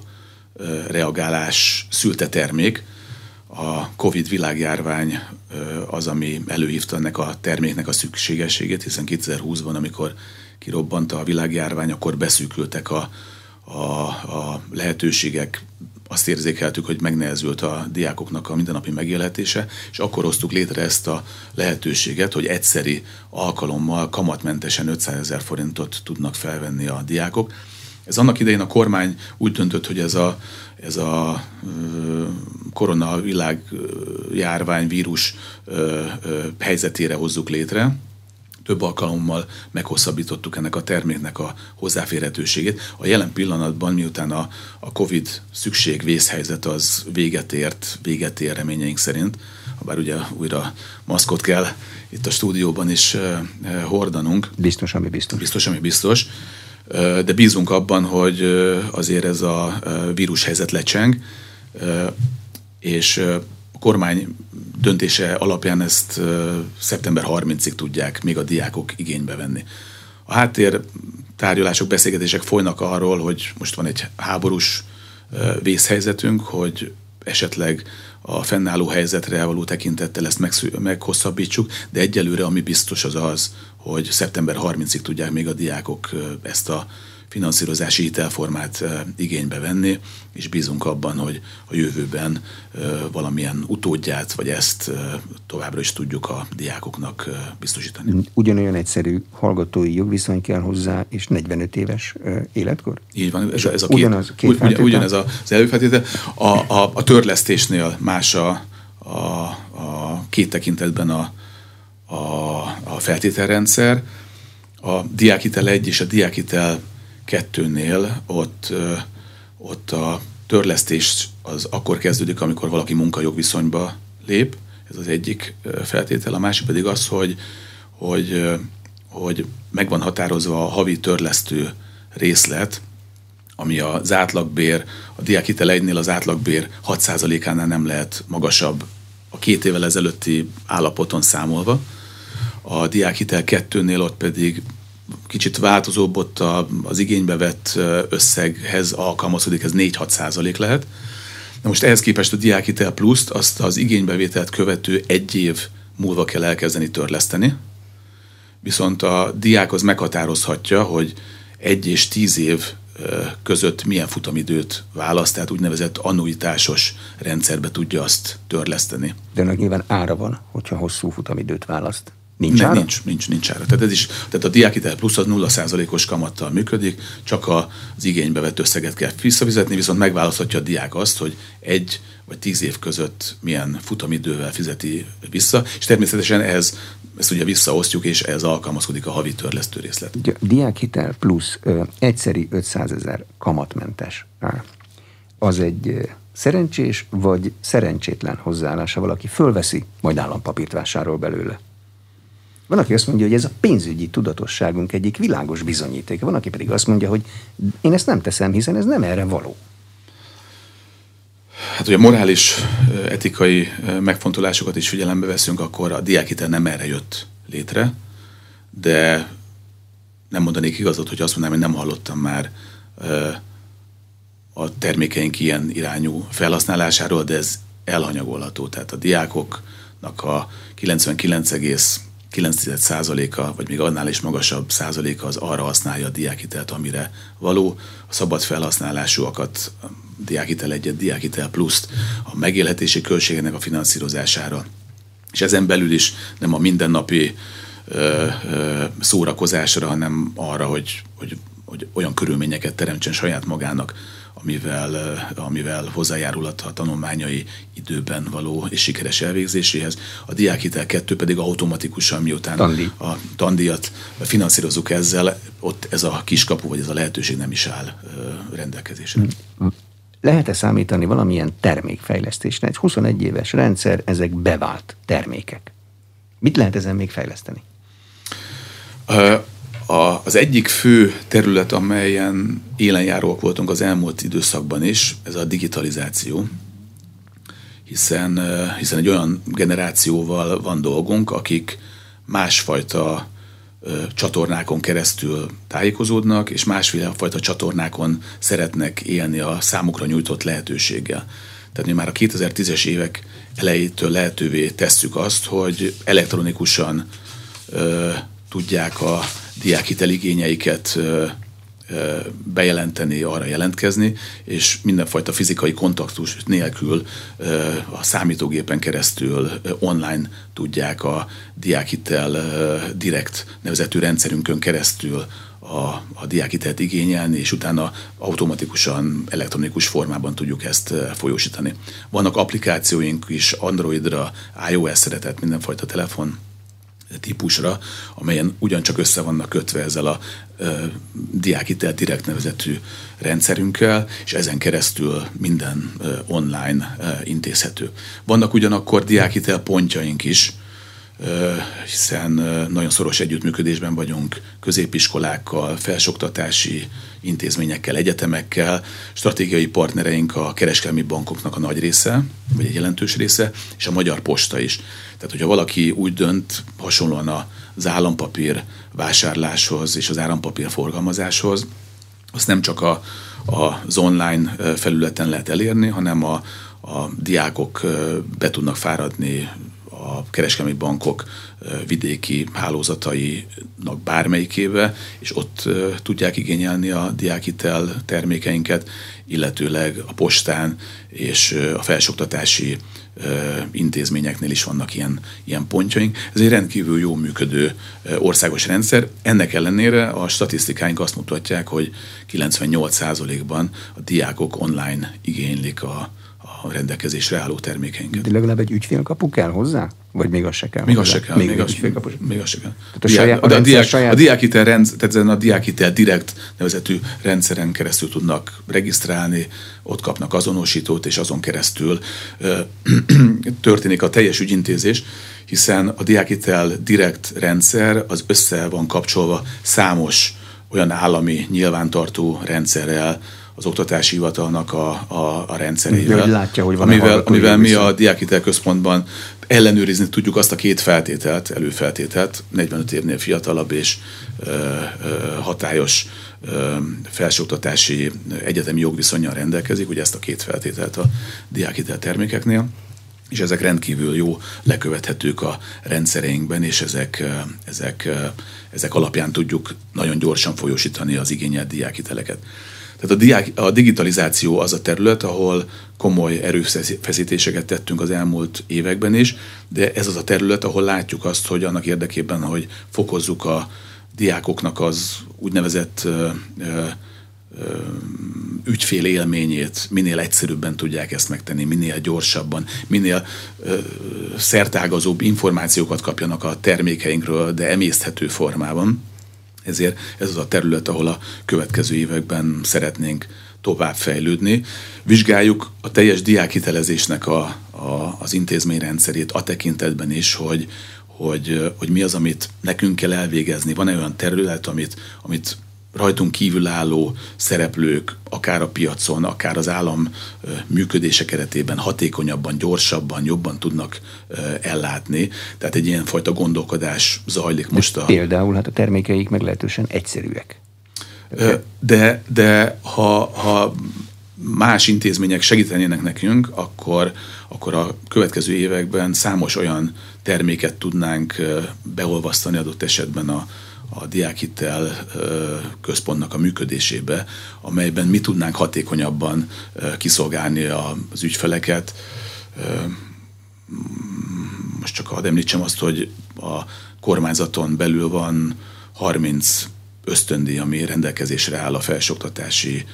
reagálás szülte termék. A Covid világjárvány az, ami előhívta ennek a terméknek a szükségességét, hiszen 2020-ban, amikor kirobbanta a világjárvány, akkor beszűkültek a, a, a lehetőségek, azt érzékeltük, hogy megnehezült a diákoknak a mindennapi megélhetése, és akkor hoztuk létre ezt a lehetőséget, hogy egyszeri alkalommal kamatmentesen 500 ezer forintot tudnak felvenni a diákok. Ez annak idején a kormány úgy döntött, hogy ez a, ez a koronavilág járvány vírus helyzetére hozzuk létre, több alkalommal meghosszabbítottuk ennek a terméknek a hozzáférhetőségét. A jelen pillanatban, miután a, a COVID szükség vészhelyzet az véget ért, véget ér reményeink szerint, bár ugye újra maszkot kell itt a stúdióban is hordanunk. Biztos, ami biztos. Biztos, ami biztos. De bízunk abban, hogy azért ez a vírushelyzet lecseng, és a kormány döntése alapján ezt szeptember 30-ig tudják még a diákok igénybe venni. A háttér tárgyalások, beszélgetések folynak arról, hogy most van egy háborús vészhelyzetünk, hogy esetleg a fennálló helyzetre való tekintettel ezt meghosszabbítsuk, de egyelőre ami biztos az az, hogy szeptember 30-ig tudják még a diákok ezt a finanszírozási hitelformát igénybe venni, és bízunk abban, hogy a jövőben valamilyen utódját, vagy ezt továbbra is tudjuk a diákoknak biztosítani. Ugyanolyan egyszerű hallgatói jogviszony kell hozzá, és 45 éves életkor? Így van, ez, ez a két, ugyanaz, két ugy, ugyanez az előfeltétel. A, a, a törlesztésnél más a, a, a két tekintetben a, a, a feltételrendszer. A diákitel 1 és a diákitel kettőnél ott, ott a törlesztés az akkor kezdődik, amikor valaki munkajogviszonyba lép, ez az egyik feltétel, a másik pedig az, hogy, hogy, hogy meg van határozva a havi törlesztő részlet, ami az átlagbér, a diákitel egynél az átlagbér 6%-ánál nem lehet magasabb a két évvel ezelőtti állapoton számolva, a diákhitel kettőnél ott pedig kicsit változóbb ott az igénybe vett összeghez alkalmazkodik, ez 4-6 százalék lehet. Na most ehhez képest a diákitel pluszt azt az igénybevételt követő egy év múlva kell elkezdeni törleszteni, viszont a diák az meghatározhatja, hogy egy és tíz év között milyen futamidőt választ, tehát úgynevezett annuitásos rendszerbe tudja azt törleszteni. De ennek nyilván ára van, hogyha hosszú futamidőt választ. Nincs ára? Nincs, nincs, nincs ára. Tehát, ez is, tehát a diákitel plusz az 0%-os kamattal működik, csak az igénybe vett összeget kell visszafizetni, viszont megválaszthatja a diák azt, hogy egy vagy tíz év között milyen futamidővel fizeti vissza, és természetesen ez ezt ugye visszaosztjuk, és ez alkalmazkodik a havi törlesztő részlet. A diákhitel plusz ö, egyszeri 500 ezer kamatmentes. Az egy ö, szerencsés vagy szerencsétlen hozzáállása valaki fölveszi, majd állampapírt vásárol belőle. Van, aki azt mondja, hogy ez a pénzügyi tudatosságunk egyik világos bizonyítéka. Van, aki pedig azt mondja, hogy én ezt nem teszem, hiszen ez nem erre való. Hát, ugye morális, etikai megfontolásokat is figyelembe veszünk, akkor a diákhitel nem erre jött létre, de nem mondanék igazat, hogy azt mondanám, hogy nem hallottam már a termékeink ilyen irányú felhasználásáról, de ez elhanyagolható. Tehát a diákoknak a 99, 9%-a, vagy még annál is magasabb százaléka az arra használja a diákitelt, amire való. A szabad felhasználásúakat, a diákitel egyet, diákitel pluszt, a megélhetési költségének a finanszírozására. És ezen belül is nem a mindennapi ö, ö, szórakozásra, hanem arra, hogy, hogy, hogy olyan körülményeket teremtsen saját magának, amivel, amivel hozzájárulhat a tanulmányai időben való és sikeres elvégzéséhez. A diákhitel kettő pedig automatikusan, miután Tandi. a tandíjat finanszírozunk ezzel, ott ez a kiskapu, vagy ez a lehetőség nem is áll rendelkezésre. Mm. Lehet-e számítani valamilyen termékfejlesztésre? Egy 21 éves rendszer, ezek bevált termékek. Mit lehet ezen még fejleszteni? A, az egyik fő terület, amelyen élenjáróak voltunk az elmúlt időszakban is, ez a digitalizáció. Hiszen, hiszen egy olyan generációval van dolgunk, akik másfajta csatornákon keresztül tájékozódnak, és másfajta csatornákon szeretnek élni a számukra nyújtott lehetőséggel. Tehát mi már a 2010-es évek elejétől lehetővé tesszük azt, hogy elektronikusan ö, tudják a diákhitel igényeiket bejelenteni, arra jelentkezni, és mindenfajta fizikai kontaktus nélkül a számítógépen keresztül online tudják a diákhitel direkt nevezetű rendszerünkön keresztül a, a diákhitelt igényelni, és utána automatikusan elektronikus formában tudjuk ezt folyósítani. Vannak applikációink is Androidra, iOS-re, tehát mindenfajta telefon típusra, amelyen ugyancsak össze vannak kötve ezzel a ö, diákitel direkt nevezetű rendszerünkkel, és ezen keresztül minden ö, online ö, intézhető. Vannak ugyanakkor diákitel pontjaink is, hiszen nagyon szoros együttműködésben vagyunk középiskolákkal, felsoktatási intézményekkel, egyetemekkel. Stratégiai partnereink a kereskedelmi bankoknak a nagy része, vagy egy jelentős része, és a Magyar Posta is. Tehát, hogyha valaki úgy dönt, hasonlóan az állampapír vásárláshoz és az állampapír forgalmazáshoz, azt nem csak a, az online felületen lehet elérni, hanem a, a diákok be tudnak fáradni a kereskedelmi bankok vidéki hálózatainak bármelyikébe, és ott tudják igényelni a diákitel termékeinket, illetőleg a postán és a felsoktatási intézményeknél is vannak ilyen, ilyen pontjaink. Ez egy rendkívül jó működő országos rendszer. Ennek ellenére a statisztikáink azt mutatják, hogy 98%-ban a diákok online igénylik a, a rendelkezésre álló termékeinket. De legalább egy ügyfélkapu kell hozzá? Vagy még az se kell? Még az se kell. Még, még, az, még az se kell. Tehát a, saját, a, a, diák, saját... a diákitel, rend, tehát ezen a diákitel direkt nevezetű rendszeren keresztül tudnak regisztrálni, ott kapnak azonosítót, és azon keresztül ö, történik a teljes ügyintézés, hiszen a diákitel direkt rendszer az össze van kapcsolva számos olyan állami nyilvántartó rendszerrel, az oktatási hivatalnak a, a, a rendszerével. Hogy látja, hogy van amivel, amivel mi a Diákitel Központban ellenőrizni tudjuk azt a két feltételt, előfeltételt, 45 évnél fiatalabb és ö, ö, hatályos ö, felsőoktatási egyetemi jogviszonyjal rendelkezik, ugye ezt a két feltételt a diákitel termékeknél és ezek rendkívül jó lekövethetők a rendszereinkben, és ezek, ezek, ezek alapján tudjuk nagyon gyorsan folyosítani az igényelt diákiteleket. Tehát a, diák, a digitalizáció az a terület, ahol komoly erőfeszítéseket tettünk az elmúlt években is, de ez az a terület, ahol látjuk azt, hogy annak érdekében, hogy fokozzuk a diákoknak az úgynevezett ö, ö, ügyfél élményét minél egyszerűbben tudják ezt megtenni, minél gyorsabban, minél ö, szertágazóbb információkat kapjanak a termékeinkről, de emészthető formában ezért ez az a terület, ahol a következő években szeretnénk tovább fejlődni. Vizsgáljuk a teljes diákhitelezésnek a, a, az intézményrendszerét a tekintetben is, hogy, hogy, hogy mi az, amit nekünk kell elvégezni. Van-e olyan terület, amit, amit rajtunk kívülálló szereplők, akár a piacon, akár az állam működése keretében hatékonyabban, gyorsabban, jobban tudnak ellátni. Tehát egy ilyen fajta gondolkodás zajlik most a... Például hát a termékeik meglehetősen egyszerűek. De, de ha, ha más intézmények segítenének nekünk, akkor, akkor a következő években számos olyan terméket tudnánk beolvasztani adott esetben a, a diákhitel központnak a működésébe, amelyben mi tudnánk hatékonyabban kiszolgálni az ügyfeleket. Most csak hadd említsem azt, hogy a kormányzaton belül van 30 ösztöndi, ami rendelkezésre áll a felsőoktatási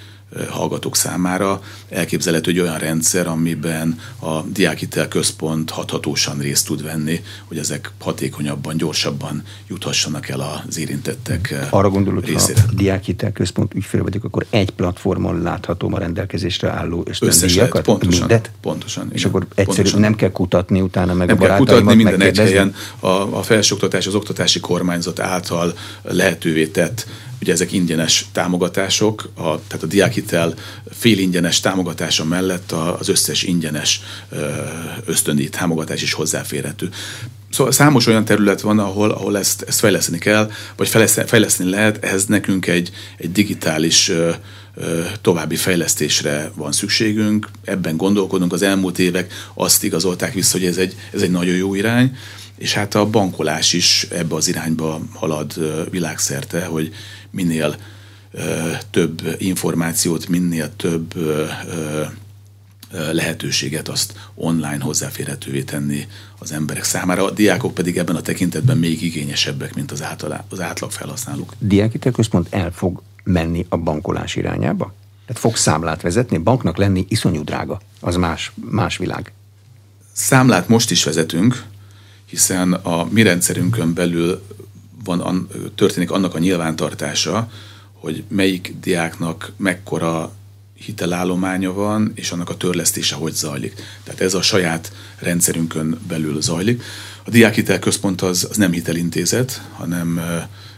hallgatók számára. Elképzelhető egy olyan rendszer, amiben a diákhitel központ hathatósan részt tud venni, hogy ezek hatékonyabban, gyorsabban juthassanak el az érintettek Arra gondolod, hogy a diákhitel központ ügyfél vagyok, akkor egy platformon látható a rendelkezésre álló ösztöndíjakat? Pontosan, mindet? pontosan. És igen, akkor egyszerűen nem kell kutatni utána meg nem a kell kutatni minden egy helyen. A, a felsőoktatás, az oktatási kormányzat által lehetővé tett Ugye ezek ingyenes támogatások, a, tehát a diákhitel fél ingyenes támogatása mellett az összes ingyenes ösztöndi támogatás is hozzáférhető. Szóval számos olyan terület van, ahol, ahol ezt, ezt fejleszteni kell, vagy fejleszteni lehet, ehhez nekünk egy, egy digitális további fejlesztésre van szükségünk, ebben gondolkodunk, az elmúlt évek azt igazolták vissza, hogy ez egy, ez egy nagyon jó irány, és hát a bankolás is ebbe az irányba halad világszerte, hogy minél több információt, minél több lehetőséget azt online hozzáférhetővé tenni az emberek számára. A diákok pedig ebben a tekintetben még igényesebbek, mint az, átlag, az átlag felhasználók. Diákitelközpont el fog menni a bankolás irányába? Tehát fog számlát vezetni? Banknak lenni iszonyú drága. Az más, más világ. Számlát most is vezetünk, hiszen a mi rendszerünkön belül van, történik annak a nyilvántartása, hogy melyik diáknak mekkora hitelállománya van, és annak a törlesztése hogy zajlik. Tehát ez a saját rendszerünkön belül zajlik. A diákhitel központ az, az nem hitelintézet, hanem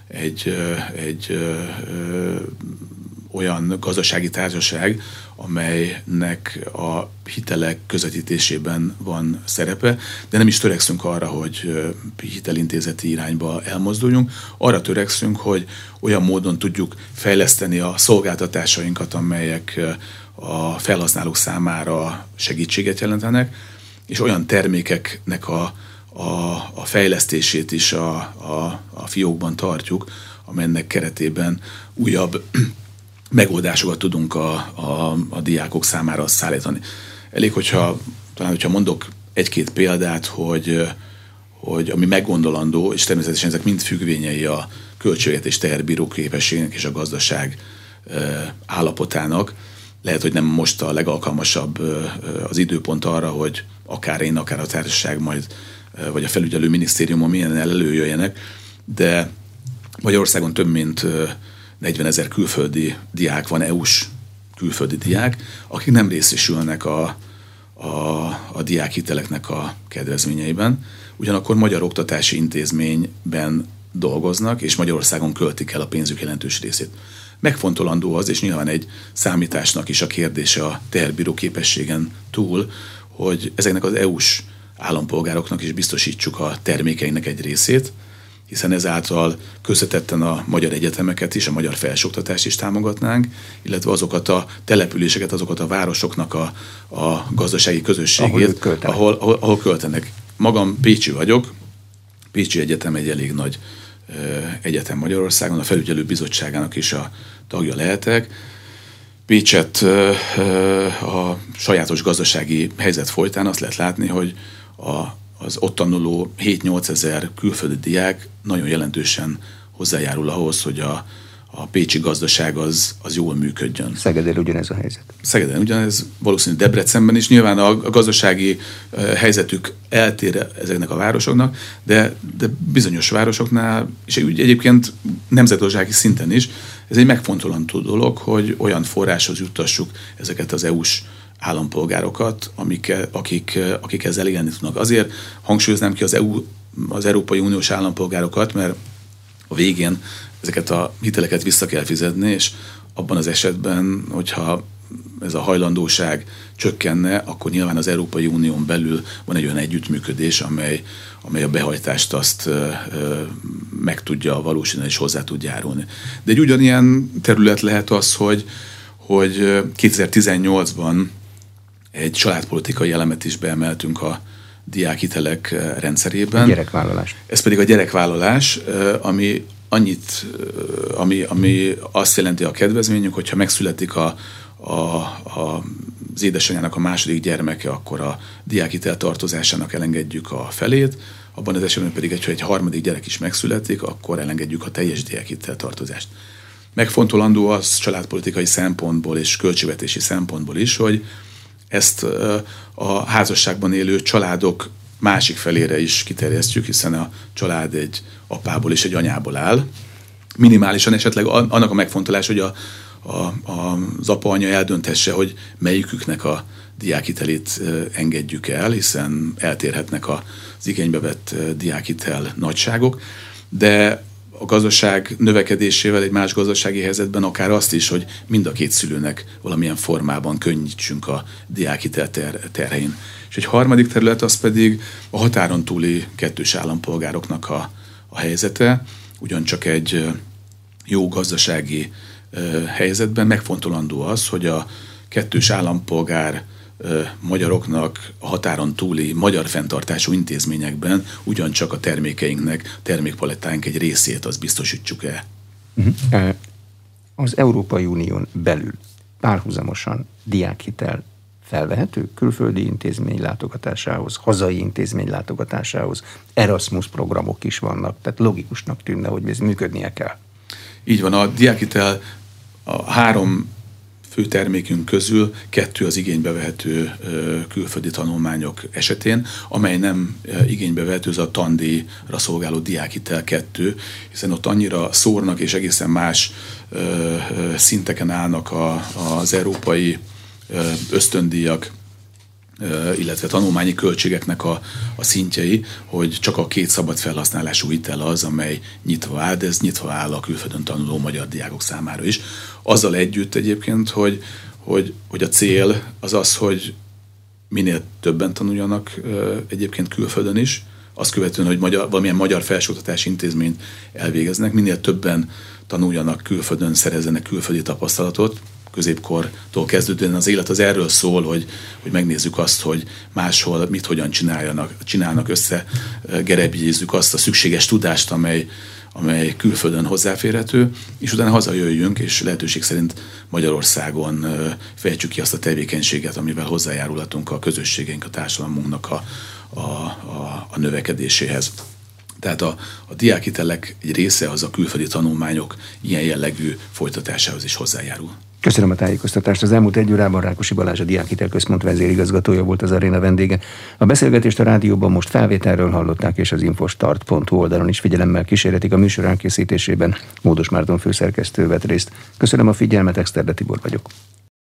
egy, egy olyan gazdasági társaság, amelynek a hitelek közvetítésében van szerepe, de nem is törekszünk arra, hogy hitelintézeti irányba elmozduljunk. Arra törekszünk, hogy olyan módon tudjuk fejleszteni a szolgáltatásainkat, amelyek a felhasználók számára segítséget jelentenek, és olyan termékeknek a, a, a fejlesztését is a, a, a fiókban tartjuk, amelynek keretében újabb megoldásokat tudunk a, a, a diákok számára szállítani. Elég, hogyha talán, hogyha mondok egy-két példát, hogy, hogy ami meggondolandó, és természetesen ezek mind függvényei a költségvetés teherbíró képességnek és a gazdaság állapotának. Lehet, hogy nem most a legalkalmasabb az időpont arra, hogy akár én, akár a társaság majd, vagy a felügyelő minisztériumon milyen előjöjjenek, de Magyarországon több mint 40 ezer külföldi diák van, EU-s külföldi diák, akik nem részesülnek a, a, a diákhiteleknek a kedvezményeiben. Ugyanakkor magyar oktatási intézményben dolgoznak, és Magyarországon költik el a pénzük jelentős részét. Megfontolandó az, és nyilván egy számításnak is a kérdése a teherbíró képességen túl, hogy ezeknek az EU-s állampolgároknak is biztosítsuk a termékeinek egy részét, hiszen ezáltal közvetetten a magyar egyetemeket is, a magyar felsőoktatást is támogatnánk, illetve azokat a településeket, azokat a városoknak a, a gazdasági közösségét, ahol, ahol, ahol, ahol költenek. Magam Pécsi vagyok, Pécsi Egyetem egy elég nagy egyetem Magyarországon, a felügyelő bizottságának is a tagja lehetek. Pécset a sajátos gazdasági helyzet folytán azt lehet látni, hogy a az ott tanuló 7-8 ezer külföldi diák nagyon jelentősen hozzájárul ahhoz, hogy a, a pécsi gazdaság az, az jól működjön. Szegeden ugyanez a helyzet. Szegeden ugyanez, valószínűleg Debrecenben is. Nyilván a, a gazdasági helyzetük eltér ezeknek a városoknak, de, de bizonyos városoknál, és úgy egyébként nemzetgazdasági szinten is, ez egy megfontolandó dolog, hogy olyan forráshoz juttassuk ezeket az EU-s állampolgárokat, amik, akik, akik ezzel élni tudnak. Azért hangsúlyoznám ki az, EU, az Európai Uniós állampolgárokat, mert a végén ezeket a hiteleket vissza kell fizetni, és abban az esetben, hogyha ez a hajlandóság csökkenne, akkor nyilván az Európai Unión belül van egy olyan együttműködés, amely, amely a behajtást azt ö, ö, meg tudja valósítani és hozzá tud járulni. De egy ugyanilyen terület lehet az, hogy, hogy 2018-ban egy családpolitikai elemet is beemeltünk a diákhitelek rendszerében. A gyerekvállalás. Ez pedig a gyerekvállalás, ami annyit, ami, ami azt jelenti a kedvezményünk, hogyha megszületik a, a, a, az édesanyjának a második gyermeke, akkor a diákhitel tartozásának elengedjük a felét, abban az esetben pedig, hogyha egy harmadik gyerek is megszületik, akkor elengedjük a teljes diákhitel tartozást. Megfontolandó az családpolitikai szempontból és költségvetési szempontból is, hogy ezt a házasságban élő családok másik felére is kiterjesztjük, hiszen a család egy apából és egy anyából áll. Minimálisan esetleg annak a megfontolás, hogy a, a, a, az apa-anya eldönthesse, hogy melyiküknek a diákitelét engedjük el, hiszen eltérhetnek az igénybe vett diákitel nagyságok, de a gazdaság növekedésével egy más gazdasági helyzetben akár azt is, hogy mind a két szülőnek valamilyen formában könnyítsünk a diákitel ter- terhein. És egy harmadik terület az pedig a határon túli kettős állampolgároknak a, a helyzete, ugyancsak egy jó gazdasági helyzetben megfontolandó az, hogy a kettős állampolgár magyaroknak a határon túli magyar fenntartású intézményekben ugyancsak a termékeinknek, termékpalettánk egy részét az biztosítsuk el. Uh-huh. Az Európai Unión belül párhuzamosan diákhitel felvehető külföldi intézmény látogatásához, hazai intézmény látogatásához, Erasmus programok is vannak, tehát logikusnak tűnne, hogy ez működnie kell. Így van, a diákhitel a három fő termékünk közül kettő az igénybe vehető külföldi tanulmányok esetén, amely nem igénybe vehető, az a tandíjra szolgáló diákhitel kettő, hiszen ott annyira szórnak és egészen más szinteken állnak a, az európai ösztöndíjak, illetve tanulmányi költségeknek a, a szintjei, hogy csak a két szabad felhasználású hitel az, amely nyitva áll, de ez nyitva áll a külföldön tanuló magyar diákok számára is. Azzal együtt egyébként, hogy, hogy, hogy a cél az az, hogy minél többen tanuljanak egyébként külföldön is, azt követően, hogy magyar, valamilyen magyar felsőoktatási intézményt elvégeznek, minél többen tanuljanak külföldön, szerezzenek külföldi tapasztalatot, középkortól kezdődően az élet az erről szól, hogy, hogy megnézzük azt, hogy máshol mit hogyan csináljanak, csinálnak össze, gerebjézzük azt a szükséges tudást, amely, amely külföldön hozzáférhető, és utána hazajöjjünk, és lehetőség szerint Magyarországon fejtsük ki azt a tevékenységet, amivel hozzájárulhatunk a közösségeink, a társadalmunknak a, a, a, a növekedéséhez. Tehát a, a diákitelek egy része az a külföldi tanulmányok ilyen jellegű folytatásához is hozzájárul. Köszönöm a tájékoztatást. Az elmúlt egy órában Rákosi Balázs a Diákhitel Központ vezérigazgatója volt az aréna vendége. A beszélgetést a rádióban most felvételről hallották, és az infostart.hu oldalon is figyelemmel kísérletik a műsor elkészítésében. Módos Márton főszerkesztő vett részt. Köszönöm a figyelmet, Exterde Tibor vagyok.